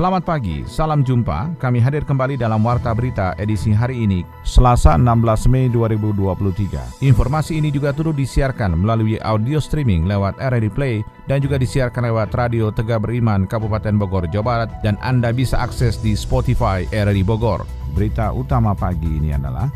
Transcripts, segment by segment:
Selamat pagi, salam jumpa. Kami hadir kembali dalam Warta Berita edisi hari ini, Selasa 16 Mei 2023. Informasi ini juga turut disiarkan melalui audio streaming lewat RRI Play dan juga disiarkan lewat Radio Tegak Beriman Kabupaten Bogor, Jawa Barat dan Anda bisa akses di Spotify RRI Bogor. Berita utama pagi ini adalah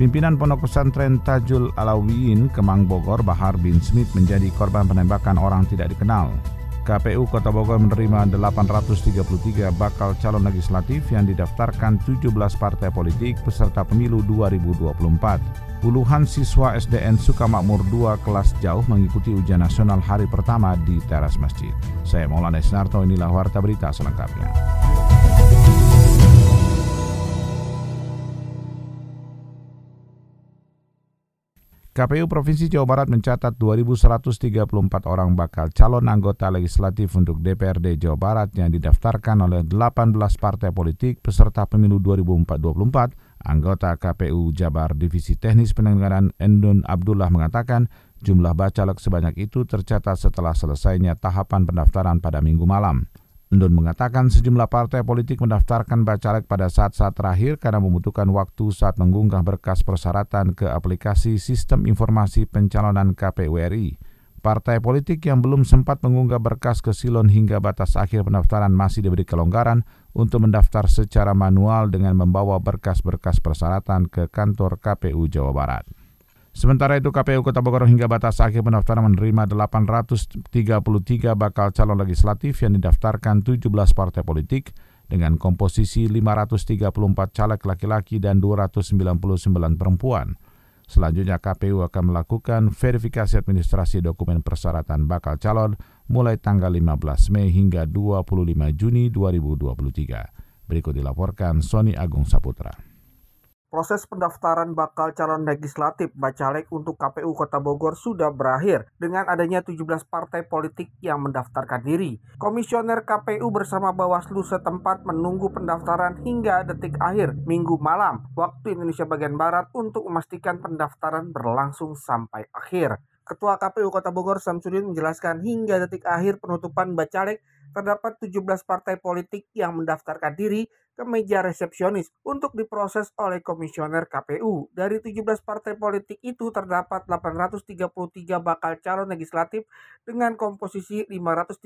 Pimpinan Pondok Pesantren Tajul Alawiyin Kemang Bogor Bahar bin Smith menjadi korban penembakan orang tidak dikenal. KPU Kota Bogor menerima 833 bakal calon legislatif yang didaftarkan 17 partai politik peserta pemilu 2024. Puluhan siswa SDN Sukamakmur 2 kelas jauh mengikuti ujian nasional hari pertama di teras masjid. Saya Maulana Isnarto, inilah Warta Berita selengkapnya. KPU Provinsi Jawa Barat mencatat 2.134 orang bakal calon anggota legislatif untuk DPRD Jawa Barat yang didaftarkan oleh 18 partai politik peserta pemilu 2024. Anggota KPU Jabar Divisi Teknis Penyelenggaraan Endun Abdullah mengatakan jumlah bacalek sebanyak itu tercatat setelah selesainya tahapan pendaftaran pada minggu malam. Endun mengatakan sejumlah partai politik mendaftarkan bacalek pada saat-saat terakhir karena membutuhkan waktu saat mengunggah berkas persyaratan ke aplikasi Sistem Informasi Pencalonan KPU RI. Partai politik yang belum sempat mengunggah berkas ke Silon hingga batas akhir pendaftaran masih diberi kelonggaran untuk mendaftar secara manual dengan membawa berkas-berkas persyaratan ke kantor KPU Jawa Barat. Sementara itu KPU Kota Bogor hingga batas akhir pendaftaran menerima 833 bakal calon legislatif yang didaftarkan 17 partai politik dengan komposisi 534 caleg laki-laki dan 299 perempuan. Selanjutnya KPU akan melakukan verifikasi administrasi dokumen persyaratan bakal calon mulai tanggal 15 Mei hingga 25 Juni 2023. Berikut dilaporkan Sony Agung Saputra. Proses pendaftaran bakal calon legislatif Bacalek untuk KPU Kota Bogor sudah berakhir dengan adanya 17 partai politik yang mendaftarkan diri. Komisioner KPU bersama Bawaslu setempat menunggu pendaftaran hingga detik akhir minggu malam waktu Indonesia bagian Barat untuk memastikan pendaftaran berlangsung sampai akhir. Ketua KPU Kota Bogor Samsudin menjelaskan hingga detik akhir penutupan Bacalek terdapat 17 partai politik yang mendaftarkan diri ke meja resepsionis untuk diproses oleh komisioner KPU. Dari 17 partai politik itu terdapat 833 bakal calon legislatif dengan komposisi 534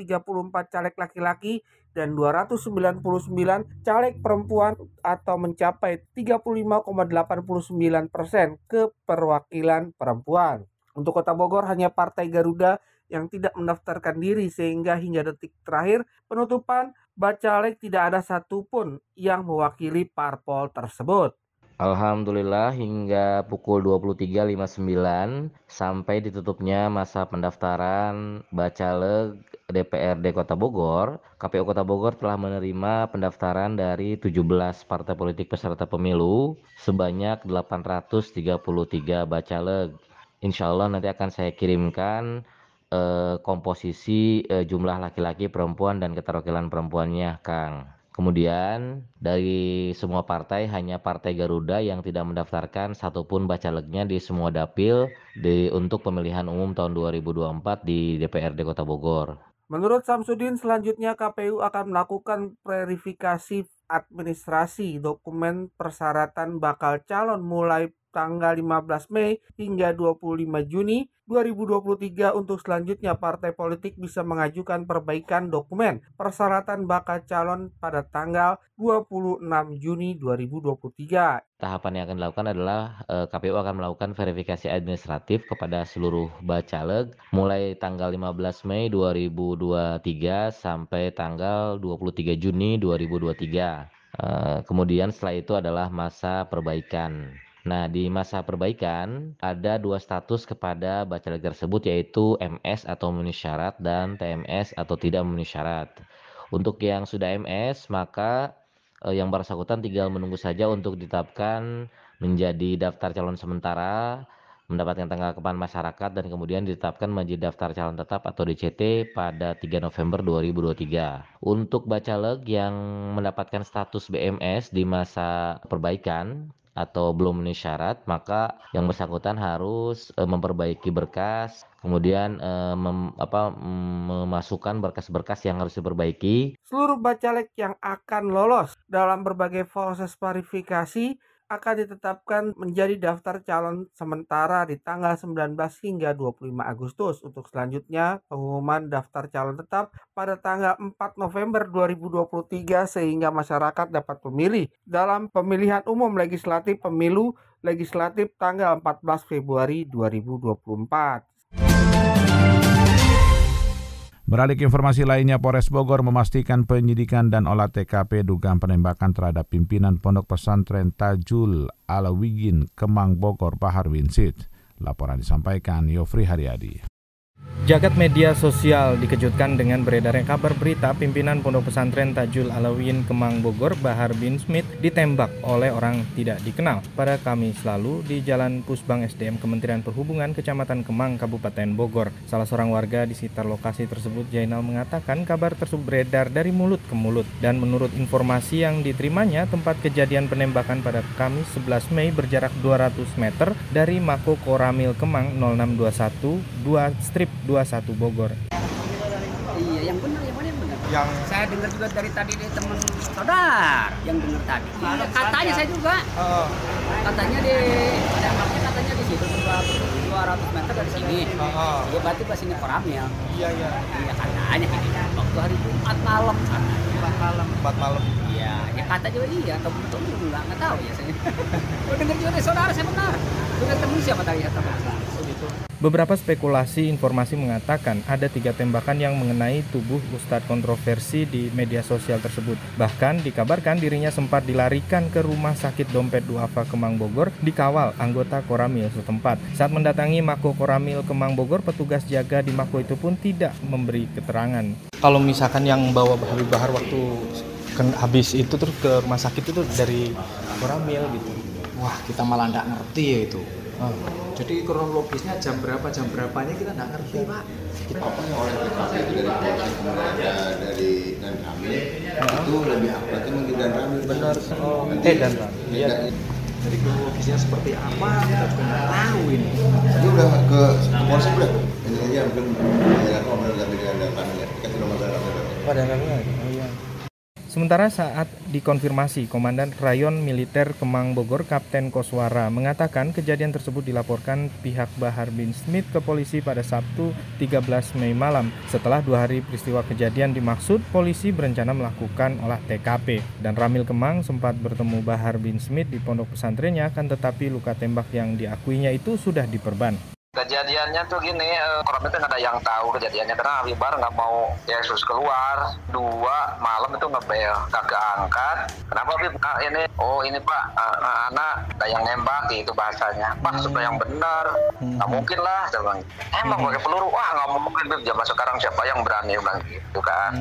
caleg laki-laki dan 299 caleg perempuan atau mencapai 35,89 persen keperwakilan perempuan. Untuk Kota Bogor hanya Partai Garuda yang tidak mendaftarkan diri sehingga hingga detik terakhir penutupan Bacalek tidak ada satupun yang mewakili parpol tersebut. Alhamdulillah hingga pukul 23.59 sampai ditutupnya masa pendaftaran Bacaleg DPRD Kota Bogor, KPU Kota Bogor telah menerima pendaftaran dari 17 partai politik peserta pemilu sebanyak 833 Bacaleg. Insya Allah nanti akan saya kirimkan eh, komposisi eh, jumlah laki-laki, perempuan dan keterwakilan perempuannya, Kang. Kemudian dari semua partai hanya Partai Garuda yang tidak mendaftarkan satupun bacalegnya di semua dapil di untuk pemilihan umum tahun 2024 di DPRD Kota Bogor. Menurut Samsudin, selanjutnya KPU akan melakukan verifikasi administrasi dokumen persyaratan bakal calon mulai tanggal 15 Mei hingga 25 Juni 2023 untuk selanjutnya partai politik bisa mengajukan perbaikan dokumen persyaratan bakal calon pada tanggal 26 Juni 2023. Tahapan yang akan dilakukan adalah eh, KPU akan melakukan verifikasi administratif kepada seluruh bacaleg mulai tanggal 15 Mei 2023 sampai tanggal 23 Juni 2023. Eh, kemudian setelah itu adalah masa perbaikan Nah, di masa perbaikan ada dua status kepada bacalek tersebut yaitu MS atau memenuhi syarat dan TMS atau tidak memenuhi syarat. Untuk yang sudah MS, maka eh, yang bersangkutan tinggal menunggu saja untuk ditetapkan menjadi daftar calon sementara mendapatkan tanggapan masyarakat dan kemudian ditetapkan menjadi daftar calon tetap atau DCT pada 3 November 2023. Untuk bacaleg yang mendapatkan status BMS di masa perbaikan atau belum memenuhi syarat, maka yang bersangkutan harus e, memperbaiki berkas, kemudian e, mem, apa, memasukkan berkas-berkas yang harus diperbaiki. Seluruh bacalek yang akan lolos dalam berbagai proses verifikasi akan ditetapkan menjadi daftar calon sementara di tanggal 19 hingga 25 Agustus. Untuk selanjutnya, pengumuman daftar calon tetap pada tanggal 4 November 2023 sehingga masyarakat dapat memilih dalam pemilihan umum legislatif pemilu legislatif tanggal 14 Februari 2024. Beralih ke informasi lainnya, Polres Bogor memastikan penyidikan dan olah TKP dugaan penembakan terhadap pimpinan Pondok Pesantren Tajul Alawigin Kemang Bogor Bahar Winsit. Laporan disampaikan Yofri Haryadi. Jagat media sosial dikejutkan dengan beredarnya kabar berita pimpinan Pondok Pesantren Tajul Alawin Kemang Bogor Bahar bin Smith ditembak oleh orang tidak dikenal pada Kamis lalu di Jalan Pusbang SDM Kementerian Perhubungan Kecamatan Kemang Kabupaten Bogor. Salah seorang warga di sekitar lokasi tersebut Jainal mengatakan kabar tersebut beredar dari mulut ke mulut dan menurut informasi yang diterimanya tempat kejadian penembakan pada Kamis 11 Mei berjarak 200 meter dari Mako Koramil Kemang 0621 2 strip 2 21 Bogor. Iya, yang benar, yang mana yang benar? Yang saya dengar juga dari tadi dari teman saudara yang dengar tadi. Iya, katanya saya juga. uh, Katanya di ada maksudnya katanya di situ 200 meter dari sini. uh, uh, Ya berarti pas ini koramil. iya iya Iya katanya waktu hari Jumat malam Jumat malam. empat malam. Iya, ya kata juga iya, atau betul enggak, enggak tahu ya saya. Dengar juga dari saudara saya benar. Dengar temen siapa tadi kata gitu. Beberapa spekulasi informasi mengatakan ada tiga tembakan yang mengenai tubuh Ustadz kontroversi di media sosial tersebut. Bahkan dikabarkan dirinya sempat dilarikan ke rumah sakit Dompet Duafa Kemang Bogor dikawal anggota Koramil setempat. Saat mendatangi Mako Koramil Kemang Bogor, petugas jaga di Mako itu pun tidak memberi keterangan. Kalau misalkan yang bawa Habib Bahar waktu habis itu terus ke rumah sakit itu dari Koramil gitu. Wah, kita malah nggak ngerti ya itu. Ah. Jadi kronologisnya jam berapa jam berapanya kita nggak ngerti pak. apa yang oleh TKP itu dari proses keluarga dari dan Ramil itu lebih akuratnya mungkin dan Ramil Benar. Oh, Nanti- eh dan Ramil. Iya. Iya. Jadi kronologisnya seperti apa kita juga nggak tahu ini. Tadi udah ke polsek udah ini aja mungkin ya kok benar dengan dan Ramil ya nomor dan Ramil Pada Ramil. Sementara saat dikonfirmasi, Komandan Rayon Militer Kemang Bogor Kapten Koswara mengatakan kejadian tersebut dilaporkan pihak Bahar bin Smith ke polisi pada Sabtu 13 Mei malam. Setelah dua hari peristiwa kejadian dimaksud, polisi berencana melakukan olah TKP. Dan Ramil Kemang sempat bertemu Bahar bin Smith di pondok pesantrennya, kan tetapi luka tembak yang diakuinya itu sudah diperban. Kejadiannya tuh gini, eh, koram itu nggak ada yang tahu kejadiannya karena Habib Bar nggak mau Yesus keluar. Dua malam itu ngebel, kagak angkat. Kenapa Habib? Ah, ini, oh ini Pak, ah, ah, anak ada yang nembak itu bahasanya. Pak, supaya yang benar. Nggak mungkin lah, saya bilang. Emang pakai peluru, wah nggak mungkin Habib. Zaman sekarang siapa yang berani bilang gitu kan.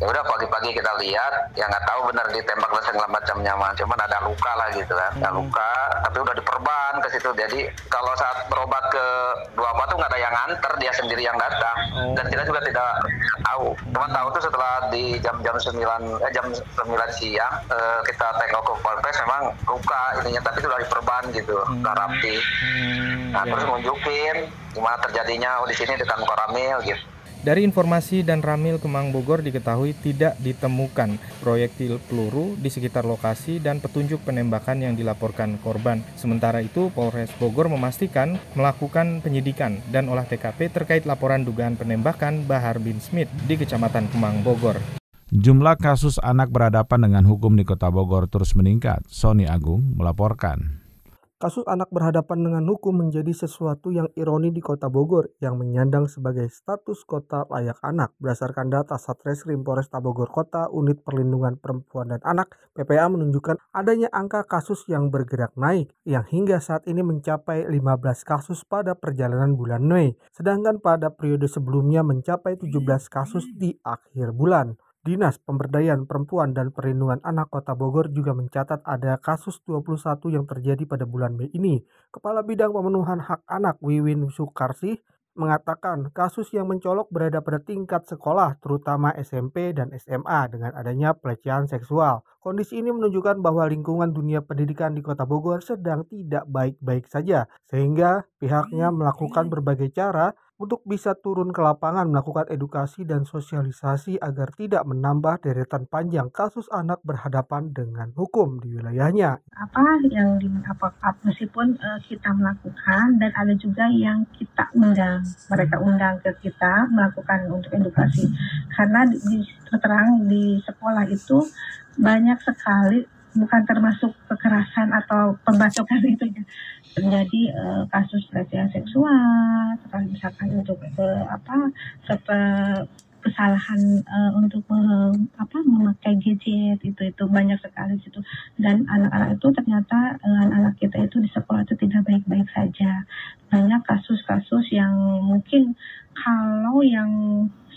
Ya udah pagi-pagi kita lihat, ya nggak tahu benar ditembak dan segala macamnya mah. Cuman ada luka lah gitu kan, ada luka, tapi udah diperban ke situ. Jadi kalau saat berobat ke dua apa tuh nggak ada yang nganter, dia sendiri yang datang. Dan kita juga tidak tahu. Cuma tahu tuh setelah di jam-jam 9 eh, jam 9 siang eh, kita tengok ke Polres memang luka ininya, tapi itu udah diperban gitu, udah rapi. Nah terus nunjukin gimana terjadinya oh di sini dekat Koramil gitu. Dari informasi dan Ramil Kemang Bogor diketahui tidak ditemukan proyektil peluru di sekitar lokasi dan petunjuk penembakan yang dilaporkan korban. Sementara itu, Polres Bogor memastikan melakukan penyidikan dan olah TKP terkait laporan dugaan penembakan Bahar bin Smith di Kecamatan Kemang Bogor. Jumlah kasus anak berhadapan dengan hukum di Kota Bogor terus meningkat. Sony Agung melaporkan. Kasus anak berhadapan dengan hukum menjadi sesuatu yang ironi di kota Bogor yang menyandang sebagai status kota layak anak. Berdasarkan data Satreskrim Polresta Bogor Kota, Unit Perlindungan Perempuan dan Anak, PPA menunjukkan adanya angka kasus yang bergerak naik, yang hingga saat ini mencapai 15 kasus pada perjalanan bulan Mei, sedangkan pada periode sebelumnya mencapai 17 kasus di akhir bulan. Dinas Pemberdayaan Perempuan dan Perlindungan Anak Kota Bogor juga mencatat ada kasus 21 yang terjadi pada bulan Mei ini. Kepala Bidang Pemenuhan Hak Anak Wiwin Sukarsih mengatakan kasus yang mencolok berada pada tingkat sekolah, terutama SMP dan SMA dengan adanya pelecehan seksual. Kondisi ini menunjukkan bahwa lingkungan dunia pendidikan di Kota Bogor sedang tidak baik-baik saja, sehingga pihaknya melakukan berbagai cara untuk bisa turun ke lapangan melakukan edukasi dan sosialisasi agar tidak menambah deretan panjang kasus anak berhadapan dengan hukum di wilayahnya. Apa yang di apa meskipun uh, kita melakukan dan ada juga yang kita undang, mereka undang ke kita melakukan untuk edukasi karena di, di terang di sekolah itu banyak sekali bukan termasuk kekerasan atau pembacokan itu ya. Terjadi uh, kasus pelecehan seksual, misalkan untuk uh, apa sepe, kesalahan uh, untuk uh, apa memakai gadget itu itu banyak sekali situ. Dan anak-anak itu ternyata anak-anak uh, kita itu di sekolah itu tidak baik-baik saja. Banyak kasus-kasus yang mungkin kalau yang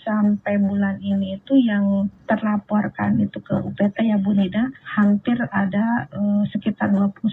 sampai bulan ini itu yang terlaporkan itu ke UPT ya Bu Nida hampir ada uh, sekitar 21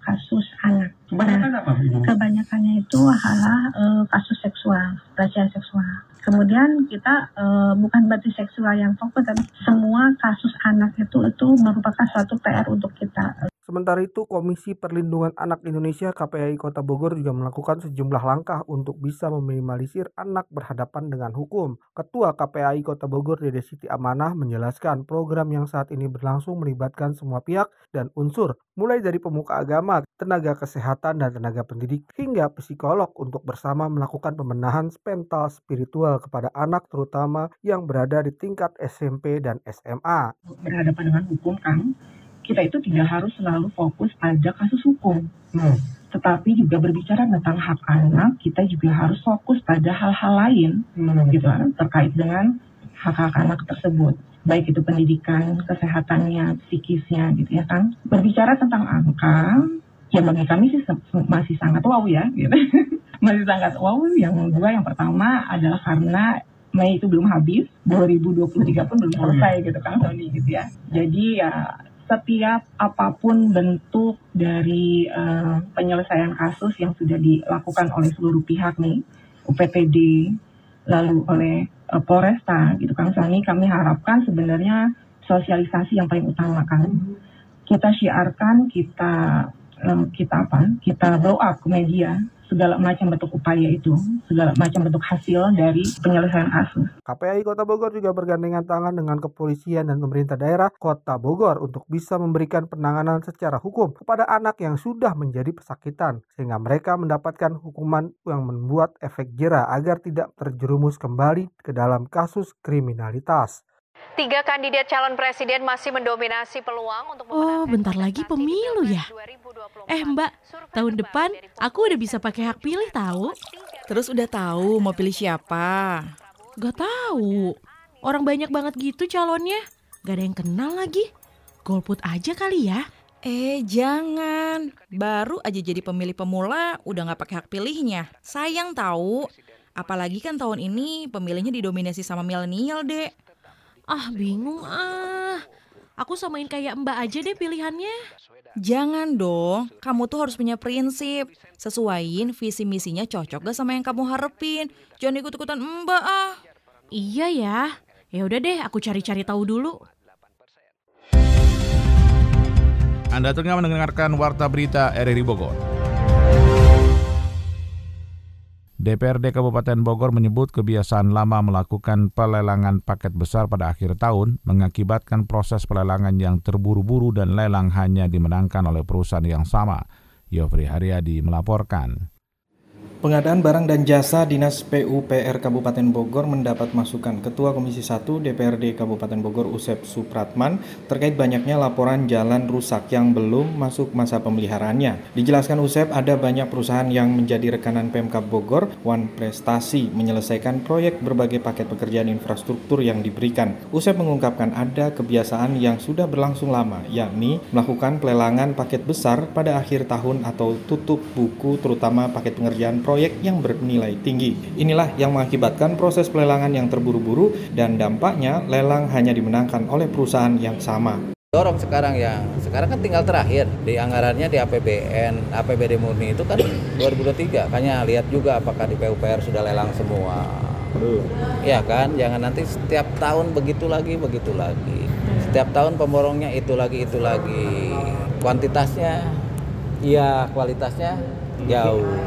kasus anak. Kebanyakan nah, apa Kebanyakannya itu adalah uh, kasus seksual, pelecehan seksual. Kemudian kita uh, bukan berarti seksual yang fokus, tapi semua kasus anak itu itu merupakan suatu PR untuk kita. Sementara itu, Komisi Perlindungan Anak Indonesia KPAI Kota Bogor juga melakukan sejumlah langkah untuk bisa meminimalisir anak berhadapan dengan hukum. Ketua KPAI Kota Bogor Dede Siti Amanah menjelaskan program yang saat ini berlangsung melibatkan semua pihak dan unsur, mulai dari pemuka agama, tenaga kesehatan dan tenaga pendidik, hingga psikolog untuk bersama melakukan pembenahan mental spiritual kepada anak terutama yang berada di tingkat SMP dan SMA. Berhadapan dengan hukum kan, kita itu tidak harus selalu fokus pada kasus hukum. Hmm. Tetapi juga berbicara tentang hak anak, kita juga harus fokus pada hal-hal lain hmm. gitu kan terkait dengan hak-hak anak tersebut. Baik itu pendidikan, kesehatannya, psikisnya gitu ya kan. Berbicara tentang angka, ya bagi kami sih masih sangat wow ya gitu. masih sangat wow. Yang kedua yang pertama adalah karena Mei itu belum habis, 2023 pun belum oh, iya. selesai gitu kan Sony gitu ya. Jadi ya setiap apa pun bentuk dari uh, penyelesaian kasus yang sudah dilakukan oleh seluruh pihak nih, UPTD, lalu oleh uh, Polresta gitu kan, Sani kami harapkan sebenarnya sosialisasi yang paling utama kan. Kita syiarkan, kita um, kita apa? Kita blow up ke media segala macam bentuk upaya itu, segala macam bentuk hasil dari penyelesaian kasus. KPI Kota Bogor juga bergandengan tangan dengan kepolisian dan pemerintah daerah Kota Bogor untuk bisa memberikan penanganan secara hukum kepada anak yang sudah menjadi pesakitan sehingga mereka mendapatkan hukuman yang membuat efek jera agar tidak terjerumus kembali ke dalam kasus kriminalitas. Tiga kandidat calon presiden masih mendominasi peluang untuk Oh, bentar lagi pemilu ya. Eh, Mbak, tahun depan aku udah bisa pakai hak pilih tahu. Terus udah tahu mau pilih siapa? Gak tahu. Orang banyak banget gitu calonnya. Gak ada yang kenal lagi. Golput aja kali ya. Eh jangan, baru aja jadi pemilih pemula udah gak pakai hak pilihnya. Sayang tahu. Apalagi kan tahun ini pemilihnya didominasi sama milenial, Dek. Ah, bingung ah. Aku samain kayak Mbak aja deh pilihannya. Jangan dong, kamu tuh harus punya prinsip. Sesuaiin visi misinya cocok gak sama yang kamu harapin. Jangan ikut-ikutan Mbak ah. Iya ya. Ya udah deh, aku cari-cari tahu dulu. Anda tengah mendengarkan Warta Berita RRI Bogor. DPRD Kabupaten Bogor menyebut kebiasaan lama melakukan pelelangan paket besar pada akhir tahun mengakibatkan proses pelelangan yang terburu-buru dan lelang hanya dimenangkan oleh perusahaan yang sama. Yofri Haryadi melaporkan. Pengadaan barang dan jasa Dinas PUPR Kabupaten Bogor mendapat masukan Ketua Komisi 1 DPRD Kabupaten Bogor Usep Supratman terkait banyaknya laporan jalan rusak yang belum masuk masa pemeliharaannya. Dijelaskan Usep ada banyak perusahaan yang menjadi rekanan Pemkab Bogor One Prestasi menyelesaikan proyek berbagai paket pekerjaan infrastruktur yang diberikan. Usep mengungkapkan ada kebiasaan yang sudah berlangsung lama yakni melakukan pelelangan paket besar pada akhir tahun atau tutup buku terutama paket pengerjaan proyek yang bernilai tinggi. Inilah yang mengakibatkan proses pelelangan yang terburu-buru dan dampaknya lelang hanya dimenangkan oleh perusahaan yang sama. dorong sekarang ya. Sekarang kan tinggal terakhir. Di anggarannya di APBN APBD murni itu kan 2023 makanya lihat juga apakah di PUPR sudah lelang semua. Ya kan? Jangan nanti setiap tahun begitu lagi begitu lagi. Setiap tahun pemborongnya itu lagi itu lagi. Kuantitasnya iya kualitasnya jauh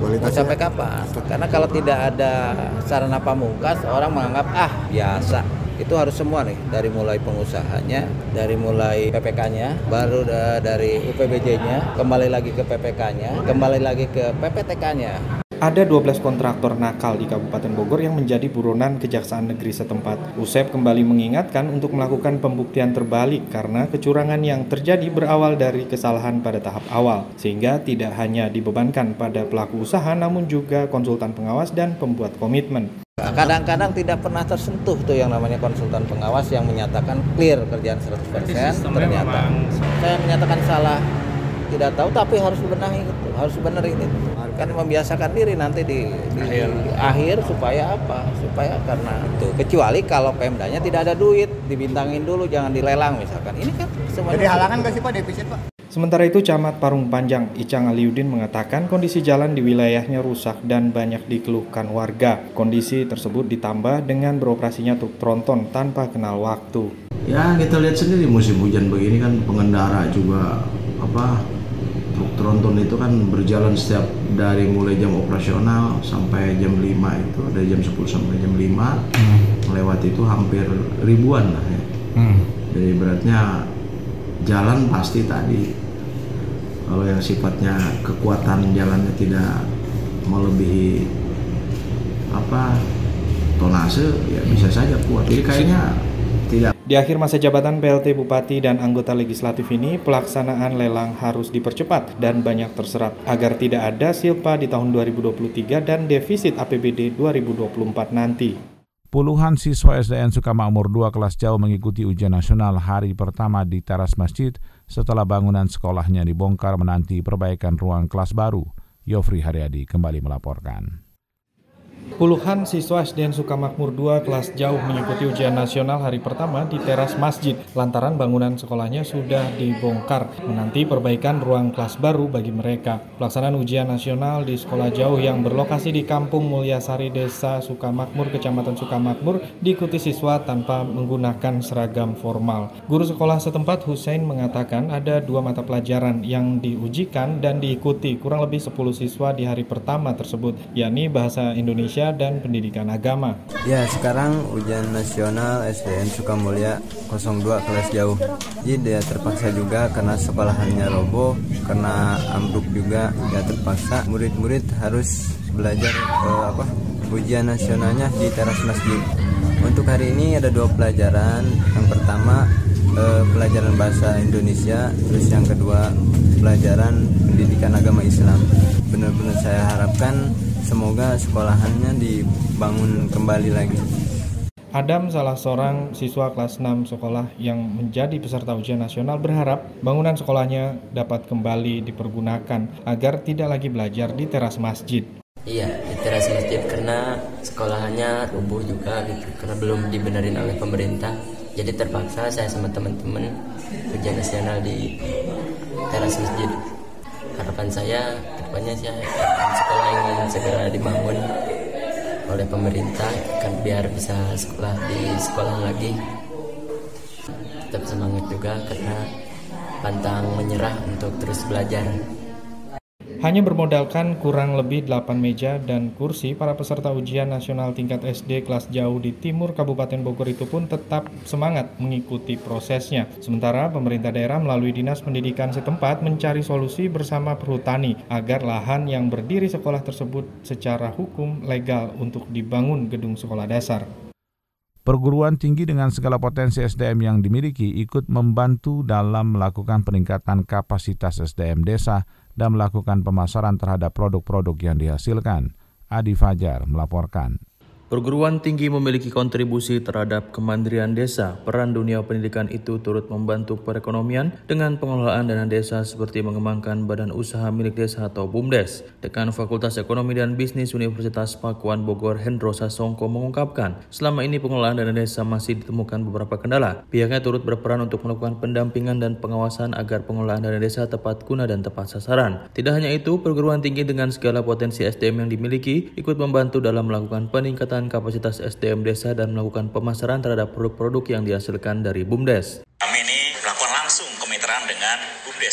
Mau sampai kapan? Karena kalau tidak ada sarana pamungkas, orang menganggap ah biasa. Itu harus semua nih dari mulai pengusahanya dari mulai PPK-nya baru da dari UPBJ-nya kembali lagi ke PPK-nya kembali lagi ke PPTK-nya Ada 12 kontraktor nakal di Kabupaten Bogor yang menjadi buronan Kejaksaan Negeri setempat. Usep kembali mengingatkan untuk melakukan pembuktian terbalik karena kecurangan yang terjadi berawal dari kesalahan pada tahap awal, sehingga tidak hanya dibebankan pada pelaku usaha namun juga konsultan pengawas dan pembuat komitmen. Kadang-kadang tidak pernah tersentuh tuh yang namanya konsultan pengawas yang menyatakan clear kerjaan 100% ternyata saya menyatakan salah tidak tahu tapi harus benahi itu harus benerin itu kan membiasakan diri nanti di, di, di akhir supaya apa supaya karena itu kecuali kalau Pemdanya tidak ada duit dibintangin dulu jangan dilelang misalkan ini kan semuanya Jadi halangan nggak sih Pak defisit Pak? Sementara itu Camat Parung Panjang Icang Aliudin mengatakan kondisi jalan di wilayahnya rusak dan banyak dikeluhkan warga. Kondisi tersebut ditambah dengan beroperasinya truk tronton tanpa kenal waktu. Ya kita lihat sendiri musim hujan begini kan pengendara juga apa truk tronton itu kan berjalan setiap dari mulai jam operasional sampai jam 5 itu dari jam 10 sampai jam 5 hmm. melewati itu hampir ribuan lah ya. Hmm. Jadi beratnya jalan pasti tadi kalau yang sifatnya kekuatan jalannya tidak melebihi apa tonase ya bisa saja kuat. Jadi kayaknya Di akhir masa jabatan PLT Bupati dan anggota legislatif ini, pelaksanaan lelang harus dipercepat dan banyak terserat agar tidak ada silpa di tahun 2023 dan defisit APBD 2024 nanti. Puluhan siswa SDN Sukamakmur 2 kelas jauh mengikuti ujian nasional hari pertama di teras masjid setelah bangunan sekolahnya dibongkar menanti perbaikan ruang kelas baru. Yofri Haryadi kembali melaporkan. Puluhan siswa SDN Sukamakmur 2 kelas jauh mengikuti ujian nasional hari pertama di teras masjid lantaran bangunan sekolahnya sudah dibongkar menanti perbaikan ruang kelas baru bagi mereka. Pelaksanaan ujian nasional di sekolah jauh yang berlokasi di Kampung Mulyasari Desa Sukamakmur, Kecamatan Sukamakmur diikuti siswa tanpa menggunakan seragam formal. Guru sekolah setempat Hussein mengatakan ada dua mata pelajaran yang diujikan dan diikuti kurang lebih 10 siswa di hari pertama tersebut, yakni Bahasa Indonesia dan Pendidikan Agama. Ya, sekarang ujian nasional SDN Sukamulya 02 kelas jauh. Jadi dia terpaksa juga karena sekolahannya roboh, karena ambruk juga ya terpaksa murid-murid harus belajar eh, apa ujian nasionalnya di teras masjid. Untuk hari ini ada dua pelajaran. Yang pertama eh, pelajaran bahasa Indonesia, terus yang kedua pelajaran pendidikan agama Islam. Benar-benar saya harapkan semoga sekolahannya dibangun kembali lagi. Adam, salah seorang siswa kelas 6 sekolah yang menjadi peserta ujian nasional berharap bangunan sekolahnya dapat kembali dipergunakan agar tidak lagi belajar di teras masjid. Iya, di teras masjid karena sekolahannya rubuh juga gitu, karena belum dibenerin oleh pemerintah. Jadi terpaksa saya sama teman-teman ujian nasional di teras masjid. Harapan saya ke depannya saya sekolah ingin segera dibangun oleh pemerintah kan biar bisa sekolah di sekolah lagi. Tetap semangat juga karena pantang menyerah untuk terus belajar hanya bermodalkan kurang lebih 8 meja dan kursi, para peserta ujian nasional tingkat SD kelas jauh di timur Kabupaten Bogor itu pun tetap semangat mengikuti prosesnya. Sementara pemerintah daerah melalui Dinas Pendidikan setempat mencari solusi bersama perhutani agar lahan yang berdiri sekolah tersebut secara hukum legal untuk dibangun gedung sekolah dasar. Perguruan tinggi dengan segala potensi SDM yang dimiliki ikut membantu dalam melakukan peningkatan kapasitas SDM desa dan melakukan pemasaran terhadap produk-produk yang dihasilkan. Adi Fajar melaporkan. Perguruan tinggi memiliki kontribusi terhadap kemandirian desa. Peran dunia pendidikan itu turut membantu perekonomian dengan pengelolaan dana desa seperti mengembangkan badan usaha milik desa atau BUMDes. Dekan Fakultas Ekonomi dan Bisnis Universitas Pakuan Bogor Hendro Sasongko mengungkapkan, selama ini pengelolaan dana desa masih ditemukan beberapa kendala. Pihaknya turut berperan untuk melakukan pendampingan dan pengawasan agar pengelolaan dana desa tepat guna dan tepat sasaran. Tidak hanya itu, perguruan tinggi dengan segala potensi SDM yang dimiliki ikut membantu dalam melakukan peningkatan kapasitas SDM desa dan melakukan pemasaran terhadap produk-produk yang dihasilkan dari BUMDes. Kami ini melakukan langsung kemitraan dengan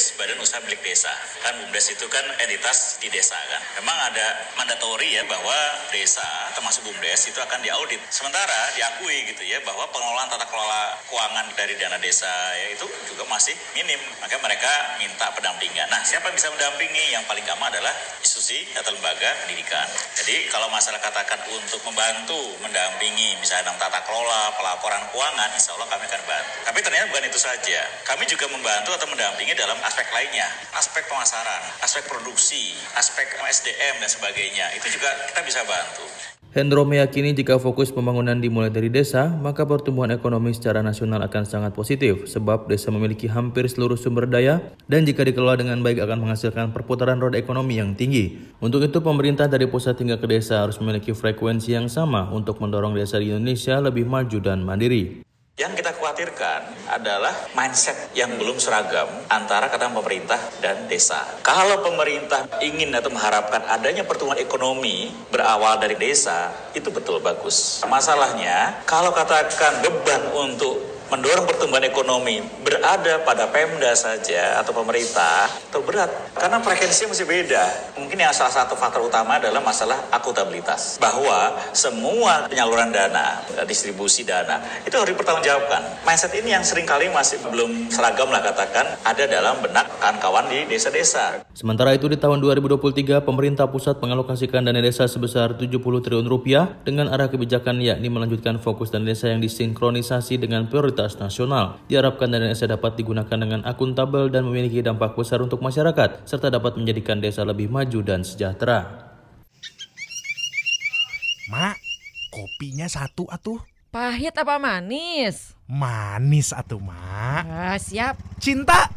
BUMDes, Badan Usaha Milik Desa. Kan BUMDes itu kan entitas di desa kan. Memang ada mandatori ya bahwa desa termasuk BUMDes itu akan diaudit. Sementara diakui gitu ya bahwa pengelolaan tata kelola keuangan dari dana desa ya itu juga masih minim. Maka mereka minta pendampingan. Nah, siapa yang bisa mendampingi? Yang paling gampang adalah institusi atau lembaga pendidikan. Jadi kalau masalah katakan untuk membantu mendampingi misalnya dalam tata kelola, pelaporan keuangan, insya Allah kami akan bantu. Tapi ternyata bukan itu saja. Kami juga membantu atau mendampingi dalam aspek lainnya, aspek pemasaran, aspek produksi, aspek SDM dan sebagainya. Itu juga kita bisa bantu. Hendro meyakini jika fokus pembangunan dimulai dari desa, maka pertumbuhan ekonomi secara nasional akan sangat positif sebab desa memiliki hampir seluruh sumber daya dan jika dikelola dengan baik akan menghasilkan perputaran roda ekonomi yang tinggi. Untuk itu pemerintah dari pusat hingga ke desa harus memiliki frekuensi yang sama untuk mendorong desa di Indonesia lebih maju dan mandiri. Yang kita khawatirkan adalah mindset yang belum seragam antara kata pemerintah dan desa. Kalau pemerintah ingin atau mengharapkan adanya pertumbuhan ekonomi berawal dari desa, itu betul bagus. Masalahnya, kalau katakan beban untuk mendorong pertumbuhan ekonomi berada pada Pemda saja atau pemerintah itu berat karena frekuensinya masih beda. Mungkin yang salah satu faktor utama adalah masalah akuntabilitas bahwa semua penyaluran dana, distribusi dana itu harus dipertanggungjawabkan. Mindset ini yang sering kali masih belum seragam lah katakan ada dalam benak kawan-kawan di desa-desa. Sementara itu di tahun 2023 pemerintah pusat mengalokasikan dana desa sebesar 70 triliun rupiah dengan arah kebijakan yakni melanjutkan fokus dana desa yang disinkronisasi dengan prioritas prioritas nasional. Diharapkan dana desa dapat digunakan dengan akuntabel dan memiliki dampak besar untuk masyarakat, serta dapat menjadikan desa lebih maju dan sejahtera. Mak, kopinya satu atuh. Pahit apa manis? Manis atuh, Mak. Ah, siap. Cinta,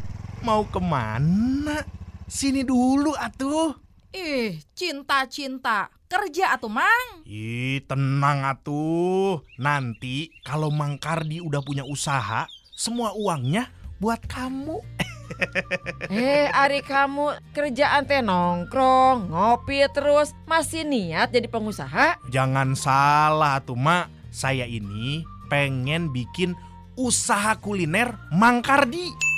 mau ke mana? Sini dulu atuh. Ih, cinta-cinta. Kerja atuh, Mang. Ih, tenang atuh. Nanti kalau Mang Kardi udah punya usaha, semua uangnya buat kamu. eh, Ari kamu kerjaan teh nongkrong, ngopi terus, masih niat jadi pengusaha? Jangan salah tuh, Mak. Saya ini pengen bikin usaha kuliner Mang Kardi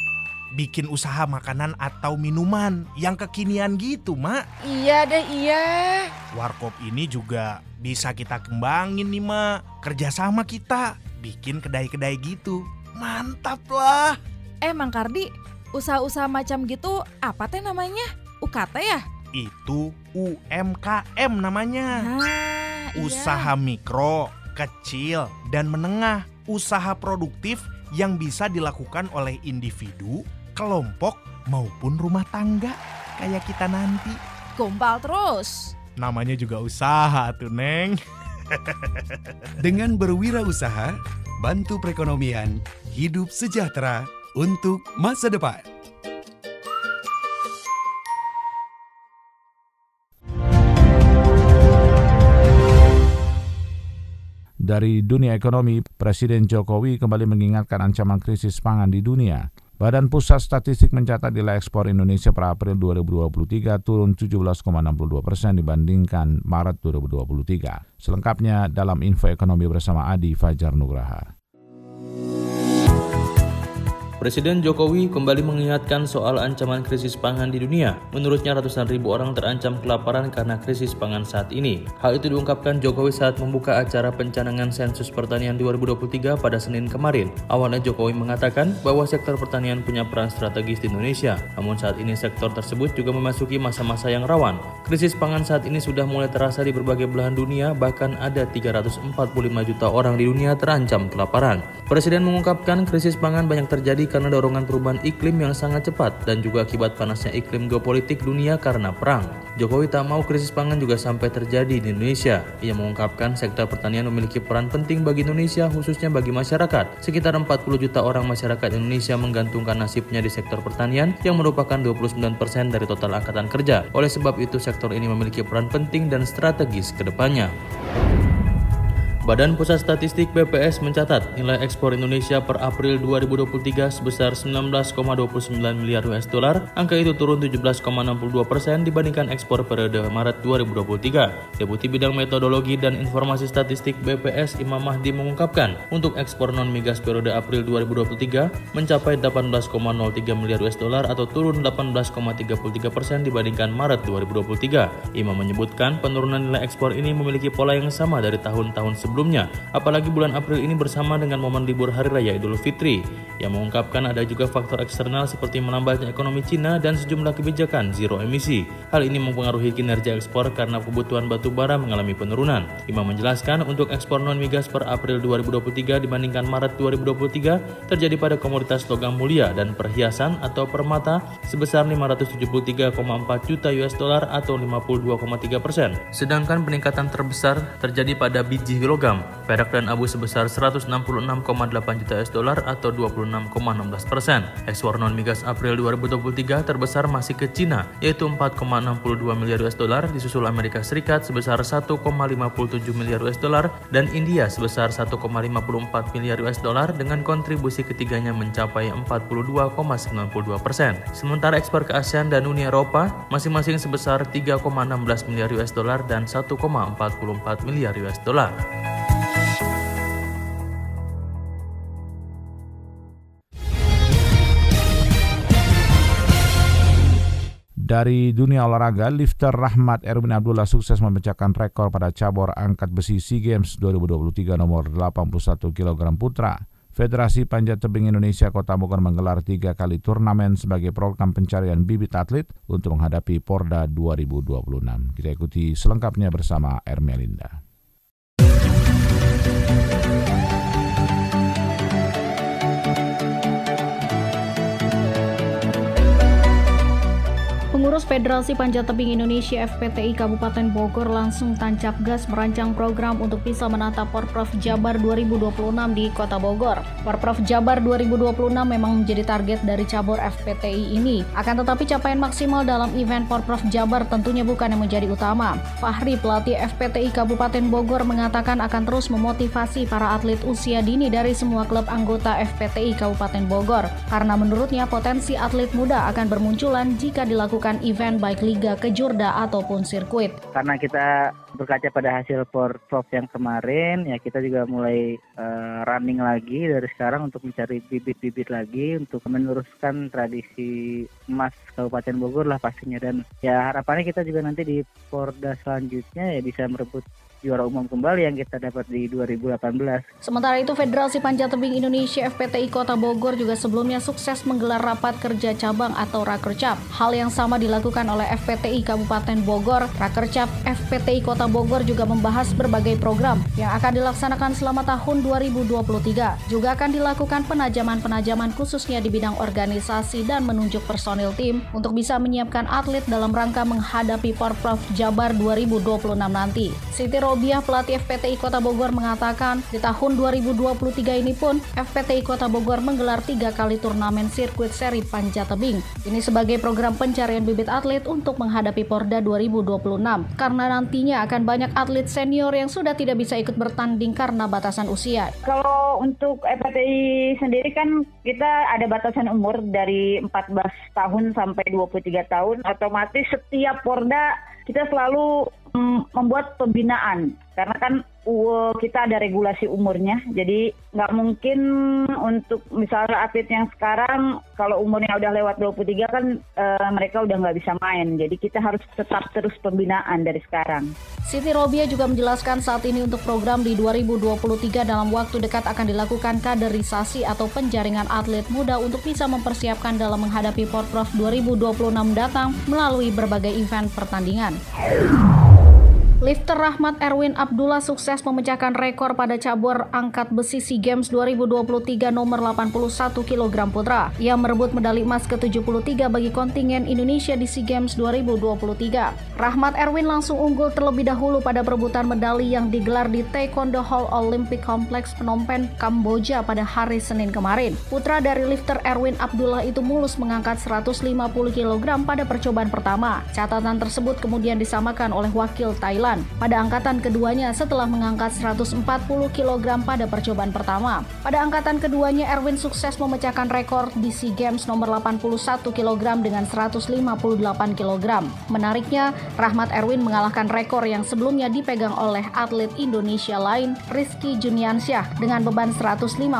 bikin usaha makanan atau minuman yang kekinian gitu, Mak. Iya deh, iya. Warkop ini juga bisa kita kembangin nih, Mak. Kerjasama kita bikin kedai-kedai gitu. Mantap lah. Eh, Mang Kardi, usaha-usaha macam gitu apa teh namanya? UKT ya? Itu UMKM namanya. Nah, usaha iya. mikro, kecil, dan menengah. Usaha produktif yang bisa dilakukan oleh individu kelompok maupun rumah tangga kayak kita nanti. Gombal terus. Namanya juga usaha tuh, Neng. Dengan berwirausaha, bantu perekonomian, hidup sejahtera untuk masa depan. Dari dunia ekonomi, Presiden Jokowi kembali mengingatkan ancaman krisis pangan di dunia. Badan Pusat Statistik mencatat nilai ekspor Indonesia per April 2023 turun 17,62 persen dibandingkan Maret 2023. Selengkapnya dalam info ekonomi bersama Adi Fajar Nugraha. Presiden Jokowi kembali mengingatkan soal ancaman krisis pangan di dunia. Menurutnya ratusan ribu orang terancam kelaparan karena krisis pangan saat ini. Hal itu diungkapkan Jokowi saat membuka acara pencanangan sensus pertanian 2023 pada Senin kemarin. Awalnya Jokowi mengatakan bahwa sektor pertanian punya peran strategis di Indonesia. Namun saat ini sektor tersebut juga memasuki masa-masa yang rawan. Krisis pangan saat ini sudah mulai terasa di berbagai belahan dunia, bahkan ada 345 juta orang di dunia terancam kelaparan. Presiden mengungkapkan krisis pangan banyak terjadi karena dorongan perubahan iklim yang sangat cepat dan juga akibat panasnya iklim geopolitik dunia karena perang. Jokowi tak mau krisis pangan juga sampai terjadi di Indonesia. Ia mengungkapkan sektor pertanian memiliki peran penting bagi Indonesia khususnya bagi masyarakat. Sekitar 40 juta orang masyarakat Indonesia menggantungkan nasibnya di sektor pertanian yang merupakan 29% dari total angkatan kerja. Oleh sebab itu sektor ini memiliki peran penting dan strategis ke depannya. Badan Pusat Statistik BPS mencatat nilai ekspor Indonesia per April 2023 sebesar 19,29 miliar US dollar. Angka itu turun 17,62 persen dibandingkan ekspor periode Maret 2023. Deputi Bidang Metodologi dan Informasi Statistik BPS Imam Mahdi mengungkapkan, untuk ekspor non migas periode April 2023 mencapai 18,03 miliar US dollar atau turun 18,33 persen dibandingkan Maret 2023. Imam menyebutkan penurunan nilai ekspor ini memiliki pola yang sama dari tahun-tahun sebelumnya sebelumnya, apalagi bulan April ini bersama dengan momen libur Hari Raya Idul Fitri, yang mengungkapkan ada juga faktor eksternal seperti menambahnya ekonomi Cina dan sejumlah kebijakan zero emisi. Hal ini mempengaruhi kinerja ekspor karena kebutuhan batu bara mengalami penurunan. Imam menjelaskan untuk ekspor non migas per April 2023 dibandingkan Maret 2023 terjadi pada komoditas logam mulia dan perhiasan atau permata sebesar 573,4 juta US dollar atau 52,3 persen. Sedangkan peningkatan terbesar terjadi pada biji logam perak dan abu sebesar 166,8 juta US dollar atau 26,16 persen. Ekspor non migas April 2023 terbesar masih ke Cina, yaitu 4,62 miliar US dollar, disusul Amerika Serikat sebesar 1,57 miliar US dollar dan India sebesar 1,54 miliar US dollar dengan kontribusi ketiganya mencapai 42,92 persen. Sementara ekspor ke ASEAN dan Uni Eropa masing-masing sebesar 3,16 miliar US dollar dan 1,44 miliar US dollar. Dari dunia olahraga, lifter Rahmat Erwin Abdullah sukses memecahkan rekor pada cabur angkat besi SEA Games 2023 nomor 81 kg putra. Federasi Panjat Tebing Indonesia Kota Bogor menggelar tiga kali turnamen sebagai program pencarian bibit atlet untuk menghadapi Porda 2026. Kita ikuti selengkapnya bersama Ermelinda. Federasi Panjat Tebing Indonesia FPTI Kabupaten Bogor langsung tancap gas merancang program untuk bisa menata Porprov Jabar 2026 di Kota Bogor. Porprov Jabar 2026 memang menjadi target dari cabur FPTI ini. Akan tetapi capaian maksimal dalam event Porprov Jabar tentunya bukan yang menjadi utama. Fahri, pelatih FPTI Kabupaten Bogor mengatakan akan terus memotivasi para atlet usia dini dari semua klub anggota FPTI Kabupaten Bogor. Karena menurutnya potensi atlet muda akan bermunculan jika dilakukan melakukan event baik liga, kejurda ataupun sirkuit. Karena kita berkaca pada hasil Porprov yang kemarin, ya kita juga mulai uh, running lagi dari sekarang untuk mencari bibit-bibit lagi untuk meneruskan tradisi emas Kabupaten Bogor lah pastinya dan ya harapannya kita juga nanti di Porda selanjutnya ya bisa merebut juara umum kembali yang kita dapat di 2018. Sementara itu Federasi Panjat Tebing Indonesia FPTI Kota Bogor juga sebelumnya sukses menggelar rapat kerja cabang atau Rakercap. Hal yang sama dilakukan oleh FPTI Kabupaten Bogor. Rakercap FPTI Kota Bogor juga membahas berbagai program yang akan dilaksanakan selama tahun 2023. Juga akan dilakukan penajaman-penajaman khususnya di bidang organisasi dan menunjuk personil tim untuk bisa menyiapkan atlet dalam rangka menghadapi Porprov Jabar 2026 nanti. Siti Robiah, pelatih FPTI Kota Bogor mengatakan di tahun 2023 ini pun FPTI Kota Bogor menggelar tiga kali turnamen sirkuit seri panjat tebing. Ini sebagai program pencarian bibit atlet untuk menghadapi Porda 2026 karena nantinya akan banyak atlet senior yang sudah tidak bisa ikut bertanding karena batasan usia. Kalau untuk FPTI sendiri kan kita ada batasan umur dari 14 tahun sampai 23 tahun. Otomatis setiap Porda kita selalu membuat pembinaan. Karena kan uh, kita ada regulasi umurnya. Jadi nggak mungkin untuk misalnya atlet yang sekarang kalau umurnya udah lewat 23 kan uh, mereka udah nggak bisa main. Jadi kita harus tetap terus pembinaan dari sekarang. Siti Robia juga menjelaskan saat ini untuk program di 2023 dalam waktu dekat akan dilakukan kaderisasi atau penjaringan atlet muda untuk bisa mempersiapkan dalam menghadapi Porprov 2026 datang melalui berbagai event pertandingan. Lifter Rahmat Erwin Abdullah sukses memecahkan rekor pada cabur angkat besi SEA Games 2023 nomor 81 kg putra. Ia merebut medali emas ke-73 bagi kontingen Indonesia di SEA Games 2023. Rahmat Erwin langsung unggul terlebih dahulu pada perebutan medali yang digelar di Taekwondo Hall Olympic Complex Phnom Penh, Kamboja pada hari Senin kemarin. Putra dari lifter Erwin Abdullah itu mulus mengangkat 150 kg pada percobaan pertama. Catatan tersebut kemudian disamakan oleh wakil Thailand Pada angkatan keduanya setelah mengangkat 140 kg pada percobaan pertama. Pada angkatan keduanya Erwin sukses memecahkan rekor di SEA Games nomor 81 kg dengan 158 kg. Menariknya, Rahmat Erwin mengalahkan rekor yang sebelumnya dipegang oleh atlet Indonesia lain Rizky Juniansyah dengan beban 157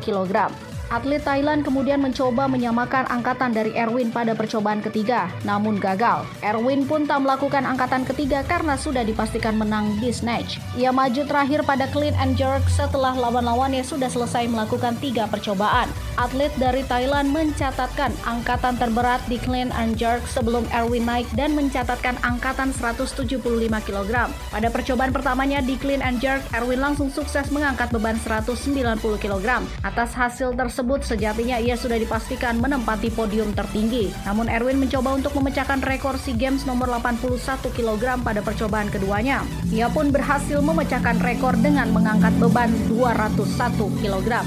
kg. Atlet Thailand kemudian mencoba menyamakan angkatan dari Erwin pada percobaan ketiga, namun gagal. Erwin pun tak melakukan angkatan ketiga karena sudah dipastikan menang di snatch. Ia maju terakhir pada clean and jerk setelah lawan-lawannya sudah selesai melakukan tiga percobaan. Atlet dari Thailand mencatatkan angkatan terberat di clean and jerk sebelum Erwin naik dan mencatatkan angkatan 175 kg. Pada percobaan pertamanya di clean and jerk, Erwin langsung sukses mengangkat beban 190 kg. Atas hasil tersebut tersebut sejatinya ia sudah dipastikan menempati podium tertinggi. Namun Erwin mencoba untuk memecahkan rekor SEA Games nomor 81 kg pada percobaan keduanya. Ia pun berhasil memecahkan rekor dengan mengangkat beban 201 kg.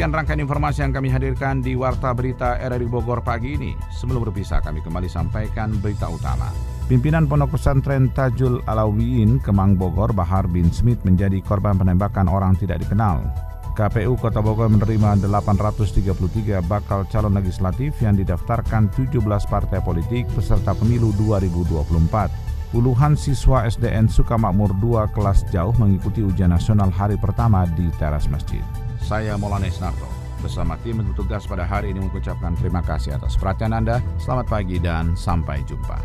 Demikian rangkaian informasi yang kami hadirkan di Warta Berita RRI Bogor pagi ini. Sebelum berpisah, kami kembali sampaikan berita utama. Pimpinan Pondok Pesantren Tajul Alawiyin Kemang Bogor Bahar bin Smith menjadi korban penembakan orang tidak dikenal. KPU Kota Bogor menerima 833 bakal calon legislatif yang didaftarkan 17 partai politik peserta pemilu 2024. Puluhan siswa SDN Sukamakmur 2 kelas jauh mengikuti ujian nasional hari pertama di teras masjid. Saya Molanes Narto. Bersama tim tugas pada hari ini mengucapkan terima kasih atas perhatian Anda. Selamat pagi dan sampai jumpa.